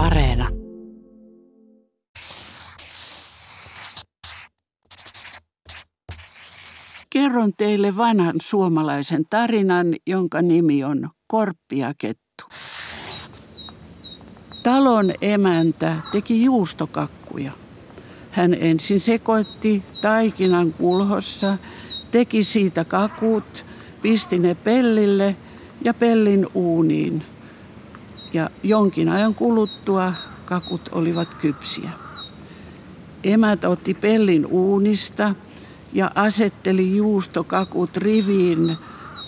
Areena. Kerron teille vanhan suomalaisen tarinan, jonka nimi on Korppi ja kettu. Talon emäntä teki juustokakkuja. Hän ensin sekoitti taikinan kulhossa, teki siitä kakut, pisti ne pellille ja pellin uuniin. Ja jonkin ajan kuluttua kakut olivat kypsiä. Emät otti pellin uunista ja asetteli juustokakut riviin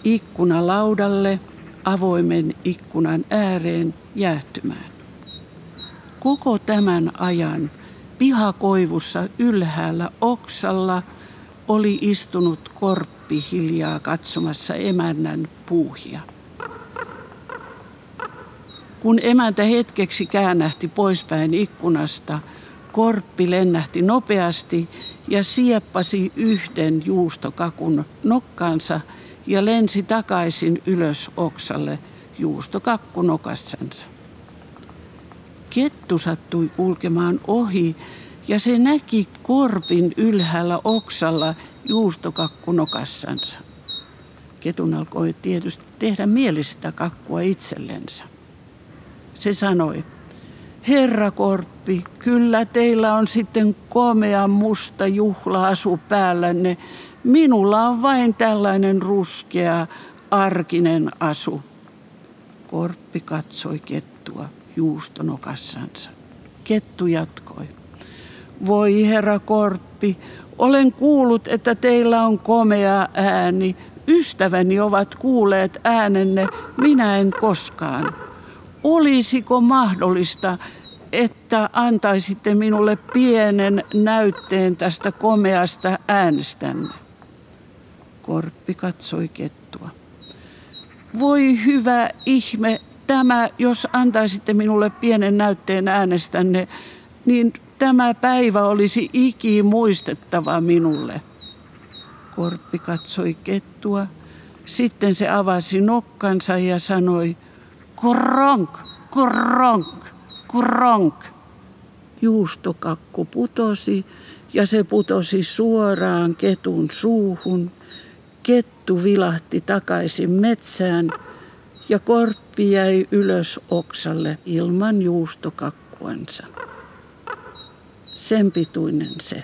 ikkunalaudalle avoimen ikkunan ääreen jäähtymään. Koko tämän ajan pihakoivussa ylhäällä oksalla oli istunut korppi hiljaa katsomassa emännän puuhia. Kun emäntä hetkeksi käännähti poispäin ikkunasta, korppi lennähti nopeasti ja sieppasi yhden juustokakun nokkaansa ja lensi takaisin ylös oksalle juustokakku nokassansa. Kettu sattui kulkemaan ohi ja se näki korpin ylhäällä oksalla juustokakkunokassansa. Ketun alkoi tietysti tehdä mieli sitä kakkua itsellensä. Se sanoi, Herra Korppi, kyllä teillä on sitten komea musta juhla-asu päällänne. Minulla on vain tällainen ruskea, arkinen asu. Korppi katsoi kettua juustonokassansa. Kettu jatkoi. Voi herra Korppi, olen kuullut, että teillä on komea ääni. Ystäväni ovat kuulleet äänenne, minä en koskaan. Olisiko mahdollista, että antaisitte minulle pienen näytteen tästä komeasta äänestänne? Korppi katsoi kettua. Voi hyvä ihme, tämä, jos antaisitte minulle pienen näytteen äänestänne, niin tämä päivä olisi iki muistettava minulle. Korppi katsoi kettua, sitten se avasi nokkansa ja sanoi, kronk, kronk, kronk. Juustokakku putosi ja se putosi suoraan ketun suuhun. Kettu vilahti takaisin metsään ja korppi jäi ylös oksalle ilman juustokakkuansa. Sen pituinen se.